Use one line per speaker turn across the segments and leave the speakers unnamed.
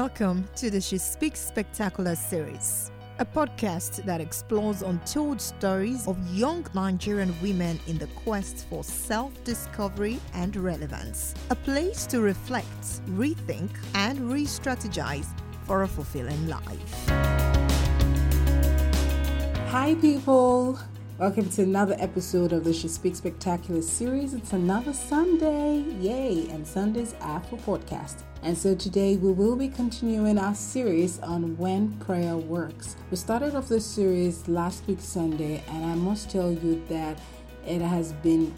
Welcome to the She Speaks Spectacular series, a podcast that explores untold stories of young Nigerian women in the quest for self discovery and relevance. A place to reflect, rethink, and re strategize for a fulfilling life.
Hi, people. Welcome to another episode of the She Speaks Spectacular series. It's another Sunday. Yay! And Sundays are for podcast. And so today we will be continuing our series on when prayer works. We started off this series last week, Sunday, and I must tell you that it has been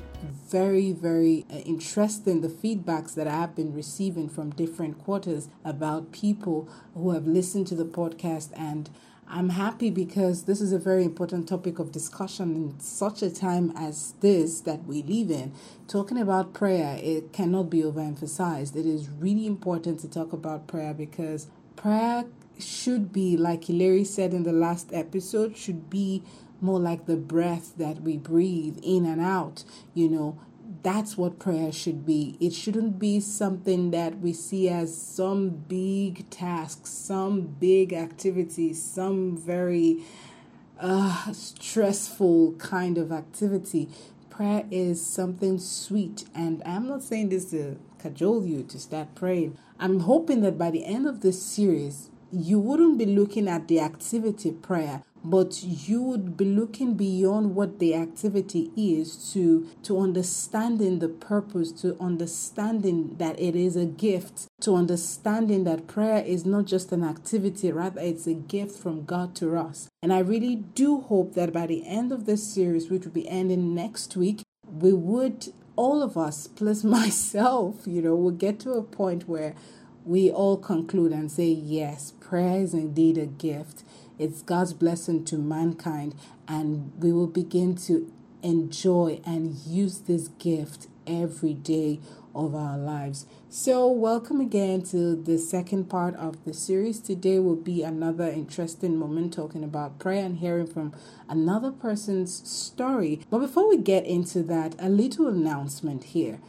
very, very uh, interesting the feedbacks that I have been receiving from different quarters about people who have listened to the podcast and I'm happy because this is a very important topic of discussion in such a time as this that we live in. Talking about prayer, it cannot be overemphasized. It is really important to talk about prayer because prayer should be, like Hilary said in the last episode, should be more like the breath that we breathe in and out. You know, that's what prayer should be. It shouldn't be something that we see as some big task, some big activity, some very uh, stressful kind of activity. Prayer is something sweet, and I'm not saying this to cajole you to start praying. I'm hoping that by the end of this series, you wouldn't be looking at the activity prayer but you would be looking beyond what the activity is to to understanding the purpose to understanding that it is a gift to understanding that prayer is not just an activity rather it's a gift from God to us. And I really do hope that by the end of this series which will be ending next week we would all of us plus myself you know will get to a point where we all conclude and say yes prayer is indeed a gift it's God's blessing to mankind, and we will begin to enjoy and use this gift every day of our lives. So, welcome again to the second part of the series. Today will be another interesting moment talking about prayer and hearing from another person's story. But before we get into that, a little announcement here.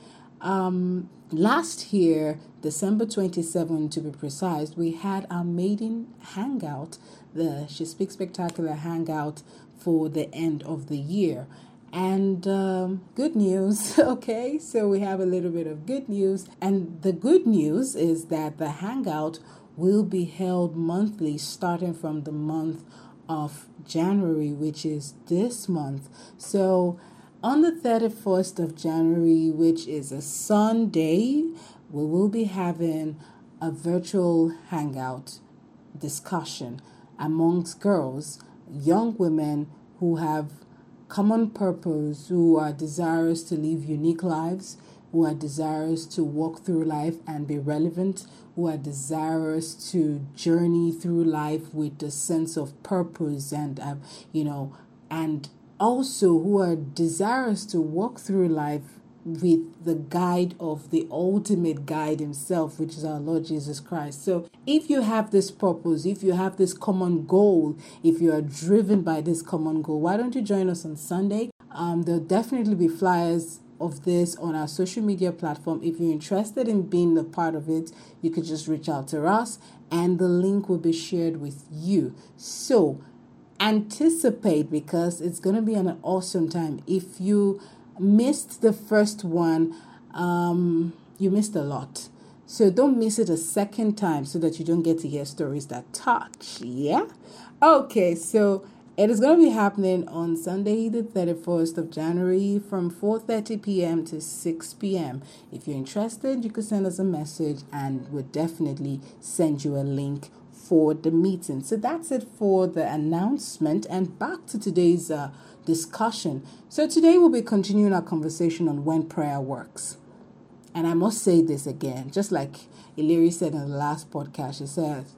Um, last year, December 27 to be precise, we had our maiden hangout the She Speaks Spectacular Hangout for the end of the year. And um, good news, okay? So we have a little bit of good news. And the good news is that the Hangout will be held monthly starting from the month of January, which is this month. So on the 31st of January, which is a Sunday, we will be having a virtual hangout discussion amongst girls, young women who have common purpose, who are desirous to live unique lives, who are desirous to walk through life and be relevant, who are desirous to journey through life with a sense of purpose and, uh, you know, and also who are desirous to walk through life with the guide of the ultimate guide himself, which is our Lord Jesus Christ. So, if you have this purpose, if you have this common goal, if you are driven by this common goal, why don't you join us on Sunday? Um, there'll definitely be flyers of this on our social media platform. If you're interested in being a part of it, you could just reach out to us and the link will be shared with you. So, anticipate because it's going to be an awesome time. If you missed the first one, um, you missed a lot. So don't miss it a second time so that you don't get to hear stories that touch. Yeah? Okay, so it is going to be happening on Sunday, the 31st of January from 4:30 p.m. to 6 p.m. If you're interested, you could send us a message and we'll definitely send you a link for the meeting. So that's it for the announcement and back to today's uh, discussion. So, today we'll be continuing our conversation on when prayer works. And I must say this again, just like Iliri said in the last podcast, she says,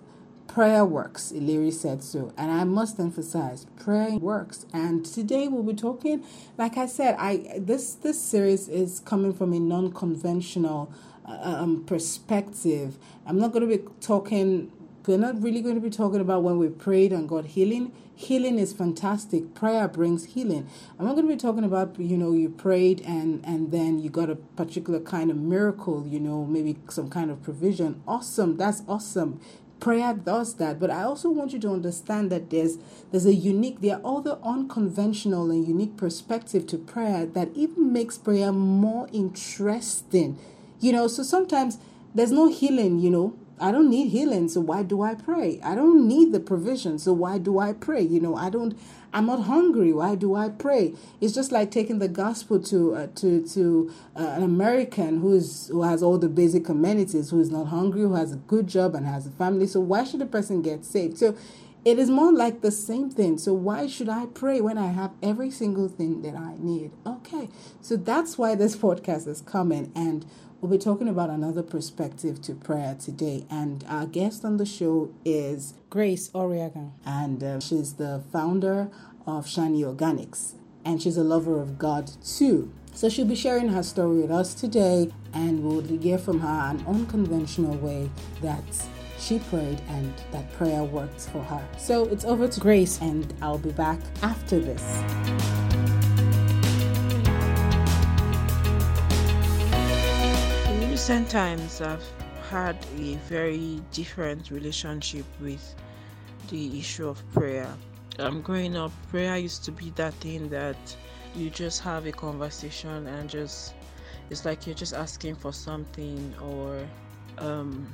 prayer works. Iliri said so. And I must emphasize, prayer works. And today we'll be talking, like I said, I this this series is coming from a non-conventional uh, um, perspective. I'm not going to be talking We're not really going to be talking about when we prayed and got healing. Healing is fantastic. Prayer brings healing. I'm not going to be talking about, you know, you prayed and and then you got a particular kind of miracle, you know, maybe some kind of provision. Awesome. That's awesome prayer does that but i also want you to understand that there's there's a unique there are other unconventional and unique perspective to prayer that even makes prayer more interesting you know so sometimes there's no healing you know I don't need healing, so why do I pray? I don't need the provision, so why do I pray? You know, I don't. I'm not hungry. Why do I pray? It's just like taking the gospel to uh, to to uh, an American who is who has all the basic amenities, who is not hungry, who has a good job and has a family. So why should a person get saved? So it is more like the same thing. So why should I pray when I have every single thing that I need? Okay, so that's why this podcast is coming and We'll be talking about another perspective to prayer today, and our guest on the show is
Grace Oriaghan,
and uh, she's the founder of Shanyi Organics, and she's a lover of God too. So she'll be sharing her story with us today, and we'll hear from her an unconventional way that she prayed and that prayer worked for her. So it's over to Grace, and I'll be back after this.
Recent times I've had a very different relationship with the issue of prayer. Um, growing up, prayer used to be that thing that you just have a conversation and just it's like you're just asking for something or um,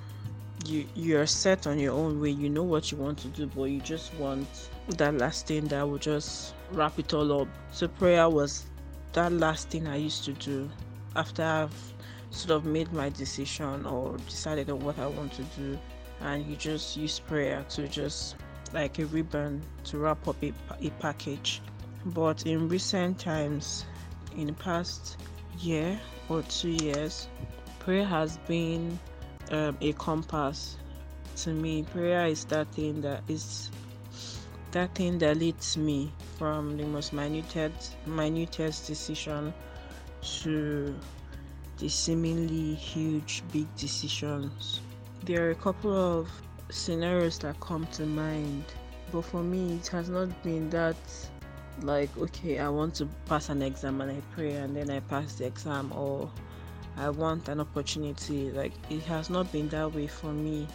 you you're set on your own way. You know what you want to do, but you just want that last thing that will just wrap it all up. So prayer was that last thing I used to do after I've sort of made my decision or decided on what I want to do, and you just use prayer to just like a ribbon to wrap up a, a package. But in recent times, in the past year or two years, prayer has been um, a compass to me. Prayer is that thing that is that thing that leads me from the most minutest minutest decision to the seemingly huge, big decisions. There are a couple of scenarios that come to mind, but for me, it has not been that like, okay, I want to pass an exam and I pray and then I pass the exam, or I want an opportunity. Like, it has not been that way for me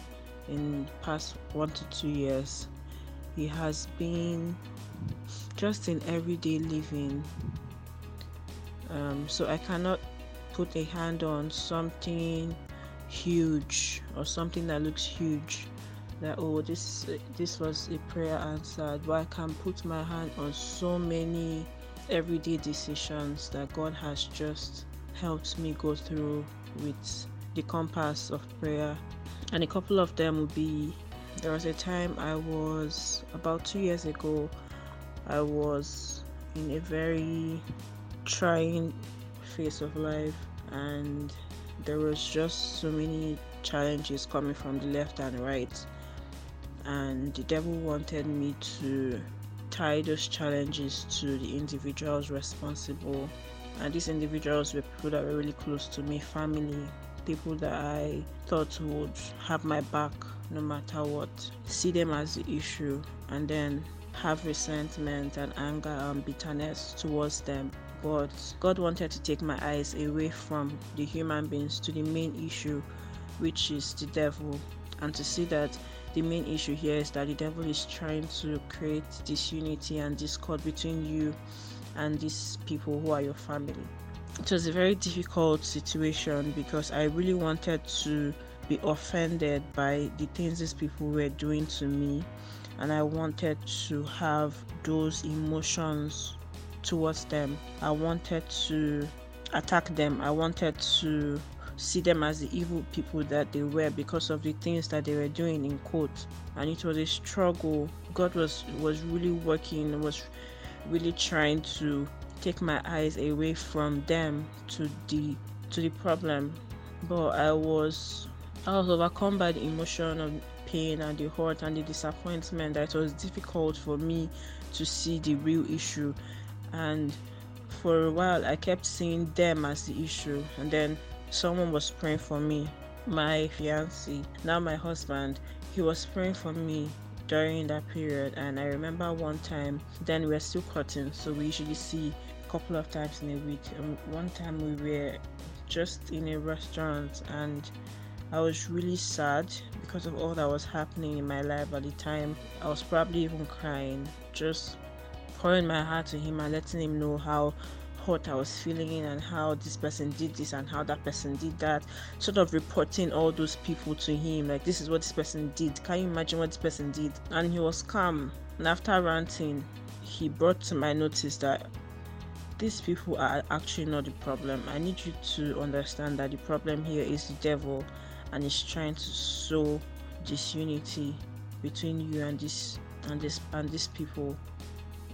in past one to two years. It has been just in everyday living. Um, so I cannot put a hand on something huge or something that looks huge. That oh this this was a prayer answered. But i can put my hand on so many everyday decisions that god has just helped me go through with the compass of prayer. And a couple of them would be there was a time i was about two years ago i was in a very trying phase of life and there was just so many challenges coming from the left and right. And the devil wanted me to tie those challenges to the individuals responsible. And these individuals were people that were really close to me family people that i thought would have my back no matter what. See them as the issue and then have resentment and anger and bitterness towards them but God wanted to take my eyes away from the human beings to the main issue, which is the devil, and to see that the main issue here is that the devil is trying to create disunity and discord between you and these people who are your family. It was a very difficult situation because I really wanted to be offended by the things these people were doing to me, and I wanted to have those emotions towards them. I wanted to attack them. I wanted to see them as the evil people that they were because of the things that they were doing in court And it was a struggle. God was was really working, was really trying to take my eyes away from them to the to the problem. But I was I was overcome by the emotion of pain and the hurt and the disappointment that it was difficult for me to see the real issue and for a while I kept seeing them as the issue. And then someone was praying for me my fiance now my husband. He was praying for me during that period. And i remember one time then we were still cutting so we usually see a couple of times in a week. And one time we were just in a restaurant and I was really sad because of all that was happening in my life at the time. I was probably even crying, just pouring my heart to him and letting him know how hurt I was feeling and how this person did this and how that person did that. Sort of reporting all those people to him, like this is what this person did. Can you imagine what this person did? And he was calm. And after ranting, he brought to my notice that these people are actually not the problem. I need you to understand that the problem here is the devil and he's trying to sow disunity between you and this and this and these people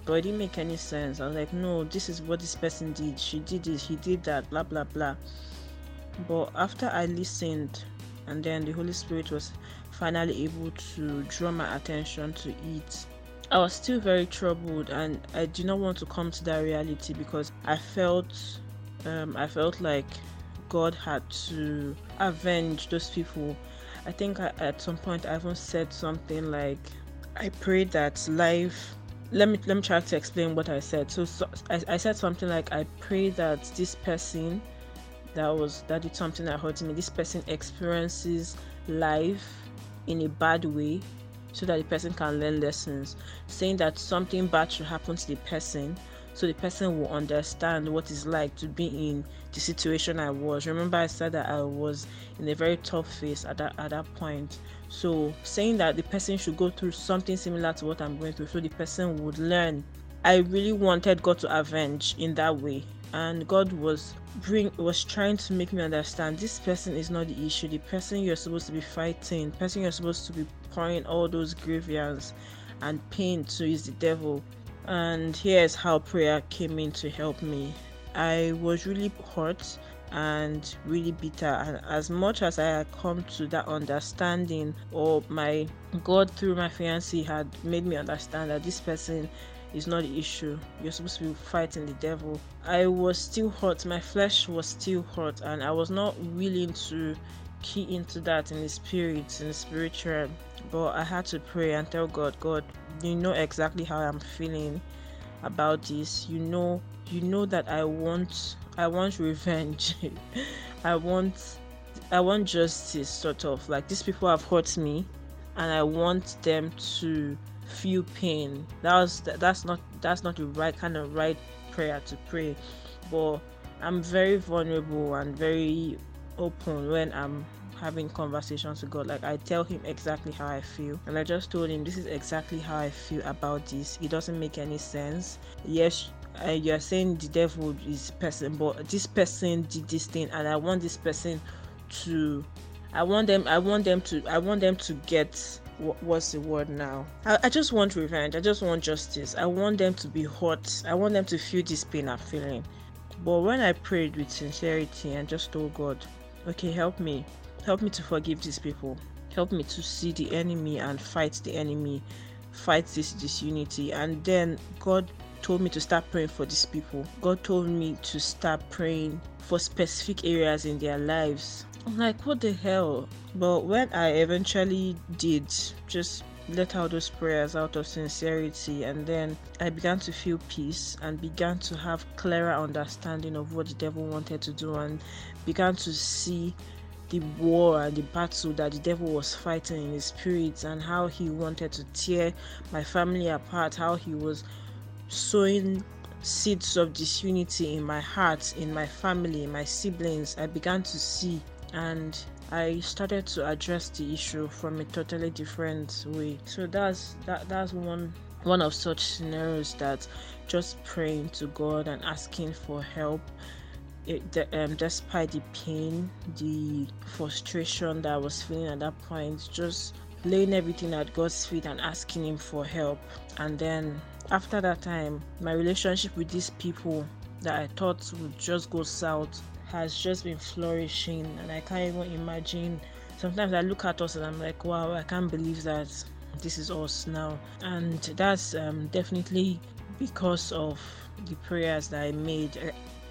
but it didn't make any sense i was like no this is what this person did she did this he did that blah blah blah but after i listened and then the holy spirit was finally able to draw my attention to it i was still very troubled and i did not want to come to that reality because i felt um, i felt like God had to avenge those people. I think I, at some point I even said something like, I pray that life. Let me let me try to explain what I said. So, so I, I said something like, I pray that this person that was that did something that hurt me. This person experiences life in a bad way so that the person can learn lessons. Saying that something bad should happen to the person so the person will understand what it's like to be in the situation I was. Remember, I said that I was in a very tough phase at that at that point. So saying that the person should go through something similar to what I'm going through, so the person would learn. I really wanted God to avenge in that way, and God was bring was trying to make me understand this person is not the issue. The person you're supposed to be fighting, person you're supposed to be pouring all those grievance and pain to is the devil and here's how prayer came in to help me. I was really hurt and really bitter and as much as I had come to that understanding or my God through my fiance had made me understand that this person is not the issue. You're supposed to be fighting the devil. I was still hurt. My flesh was still hurt and I was not willing to key into that in the spirit, in the spiritual. But I had to pray and tell God, God, you know exactly how I'm feeling about this. You know, you know that I want, I want revenge. I want, I want justice. Sort of like these people have hurt me, and I want them to feel pain. That was that's not that's not the right kind of right prayer to pray, but I'm very vulnerable and very open when I'm having conversations with God. Like I tell him exactly how I feel. And I just told him this is exactly how I feel about this. It doesn't make any sense. Yes, uh, you're saying the devil is person, but this person did this thing and I want this person to I want them I want them to I want them to get what's the word now? I, I, just want revenge. I just want justice. I want them to be hurt. I want them to feel this pain I'm feeling. But when I prayed with sincerity and just told God, okay, help me. Help me to forgive these people. Help me to see the enemy and fight the enemy, fight this disunity. And then God told me to start praying for these people. God told me to start praying for specific areas in their lives. I'm like, what the hell? But when I eventually did just let out those prayers out of sincerity and then I began to feel peace and began to have clearer understanding of what the devil wanted to do and began to see the war and the battle that the devil was fighting in his spirit and how he wanted to tear my family apart, how he was sowing seeds of disunity in my heart, in my family, in my siblings. I began to see and I started to address the issue from a totally different way. So that's that that's one one of such scenarios that just praying to God and asking for help it, um, despite the pain, the frustration that I was feeling at that point, just laying everything at God's feet and asking Him for help. And then after that time, my relationship with these people that I thought would just go south has just been flourishing, and I can't even imagine. Sometimes I look at us and I'm like, wow, I can't believe that this is us now. And that's um, definitely because of the prayers that I made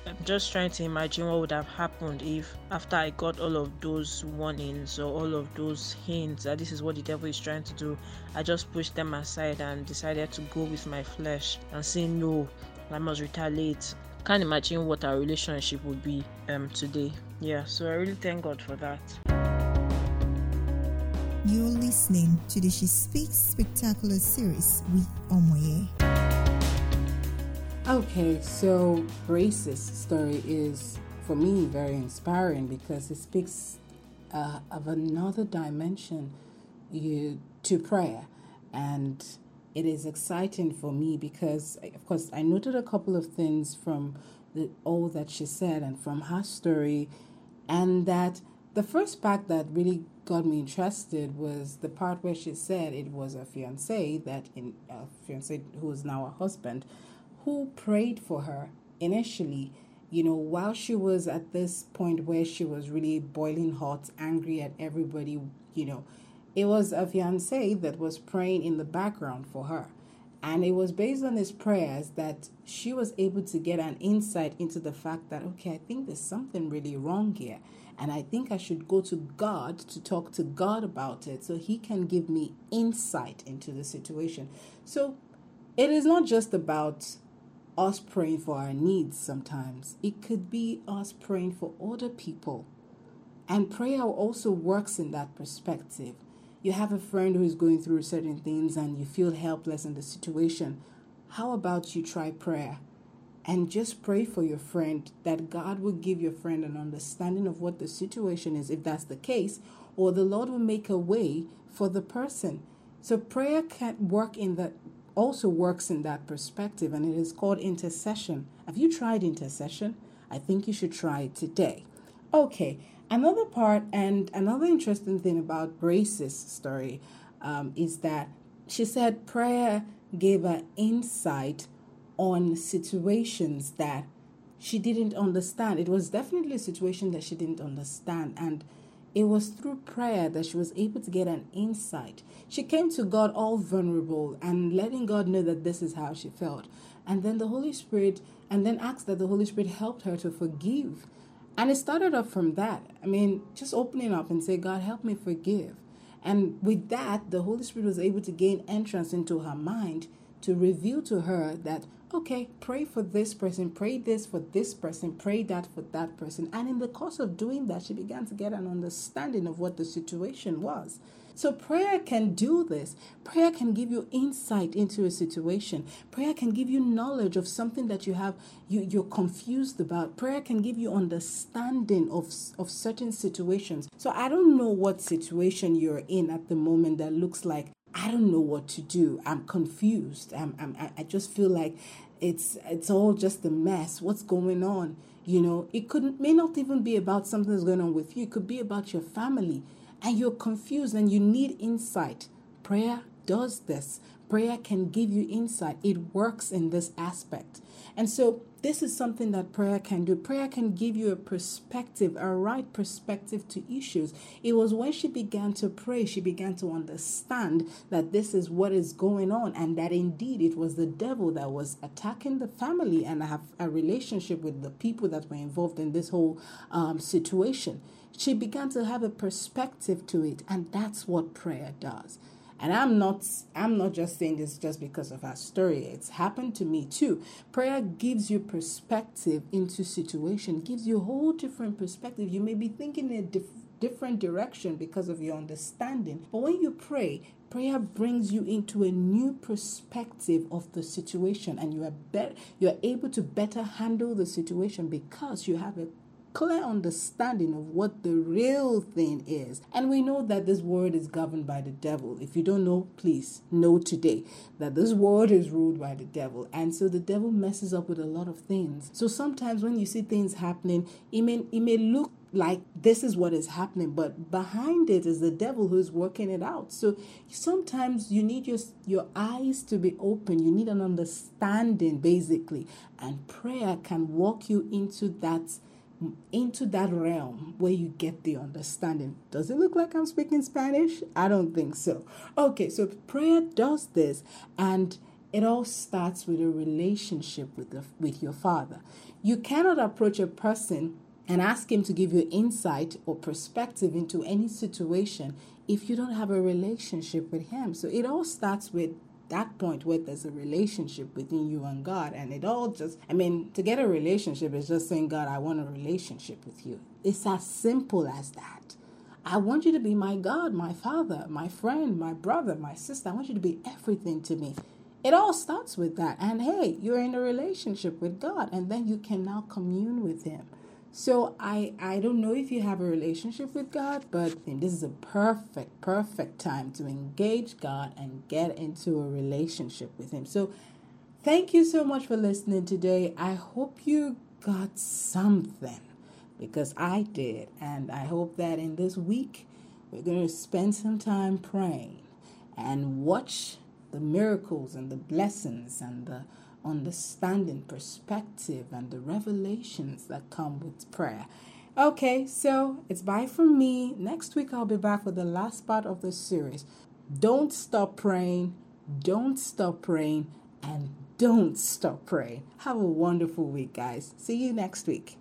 I'm just trying to imagine what would have happened if, after I got all of those warnings or all of those hints that this is what the devil is trying to do, I just pushed them aside and decided to go with my flesh and say, No, I must retaliate. Can't imagine what our relationship would be um, today. Yeah, so I really thank God for that.
You're listening to the She Speaks Spectacular series with Omoye.
Okay, so Grace's story is, for me, very inspiring because it speaks uh, of another dimension you, to prayer. And it is exciting for me because, of course, I noted a couple of things from the, all that she said and from her story, and that the first part that really got me interested was the part where she said it was a fiance that in a fiance who is now a husband who prayed for her initially you know while she was at this point where she was really boiling hot angry at everybody you know it was a fiance that was praying in the background for her and it was based on his prayers that she was able to get an insight into the fact that okay i think there's something really wrong here and I think I should go to God to talk to God about it so He can give me insight into the situation. So it is not just about us praying for our needs sometimes, it could be us praying for other people. And prayer also works in that perspective. You have a friend who is going through certain things and you feel helpless in the situation. How about you try prayer? and just pray for your friend that God will give your friend an understanding of what the situation is, if that's the case, or the Lord will make a way for the person. So prayer can work in that also works in that perspective, and it is called intercession. Have you tried intercession? I think you should try it today. Okay, another part and another interesting thing about Grace's story um, is that she said prayer gave her insight on situations that she didn't understand. It was definitely a situation that she didn't understand. And it was through prayer that she was able to get an insight. She came to God all vulnerable and letting God know that this is how she felt. And then the Holy Spirit, and then asked that the Holy Spirit helped her to forgive. And it started off from that. I mean, just opening up and say, God, help me forgive. And with that, the Holy Spirit was able to gain entrance into her mind to reveal to her that okay, pray for this person, pray this for this person, pray that for that person. And in the course of doing that, she began to get an understanding of what the situation was. So, prayer can do this. Prayer can give you insight into a situation. Prayer can give you knowledge of something that you have, you, you're confused about. Prayer can give you understanding of, of certain situations. So, I don't know what situation you're in at the moment that looks like I don't know what to do. I'm confused. I'm, I'm I just feel like it's it's all just a mess. What's going on? You know, it could may not even be about something that's going on with you. It could be about your family, and you're confused and you need insight. Prayer does this. Prayer can give you insight. It works in this aspect. And so this is something that prayer can do. Prayer can give you a perspective, a right perspective to issues. It was when she began to pray, she began to understand that this is what is going on, and that indeed it was the devil that was attacking the family and have a relationship with the people that were involved in this whole um, situation. She began to have a perspective to it, and that's what prayer does. And I'm not I'm not just saying this just because of our story. It's happened to me too. Prayer gives you perspective into situation, gives you a whole different perspective. You may be thinking in a diff- different direction because of your understanding. But when you pray, prayer brings you into a new perspective of the situation and you are better you're able to better handle the situation because you have a clear understanding of what the real thing is. And we know that this world is governed by the devil. If you don't know, please know today that this world is ruled by the devil. And so the devil messes up with a lot of things. So sometimes when you see things happening, it may, it may look like this is what is happening but behind it is the devil who's working it out so sometimes you need your your eyes to be open you need an understanding basically and prayer can walk you into that into that realm where you get the understanding. Does it look like I'm speaking Spanish? I don't think so. Okay, so prayer does this and it all starts with a relationship with the, with your father. You cannot approach a person and ask him to give you insight or perspective into any situation if you don't have a relationship with him. So it all starts with that point where there's a relationship between you and God. And it all just, I mean, to get a relationship is just saying, God, I want a relationship with you. It's as simple as that. I want you to be my God, my Father, my friend, my brother, my sister. I want you to be everything to me. It all starts with that. And hey, you're in a relationship with God, and then you can now commune with Him. So I I don't know if you have a relationship with God, but this is a perfect perfect time to engage God and get into a relationship with him. So thank you so much for listening today. I hope you got something because I did and I hope that in this week we're going to spend some time praying and watch the miracles and the blessings and the understanding, perspective, and the revelations that come with prayer. Okay, so it's bye from me. Next week, I'll be back with the last part of the series. Don't stop praying, don't stop praying, and don't stop praying. Have a wonderful week, guys. See you next week.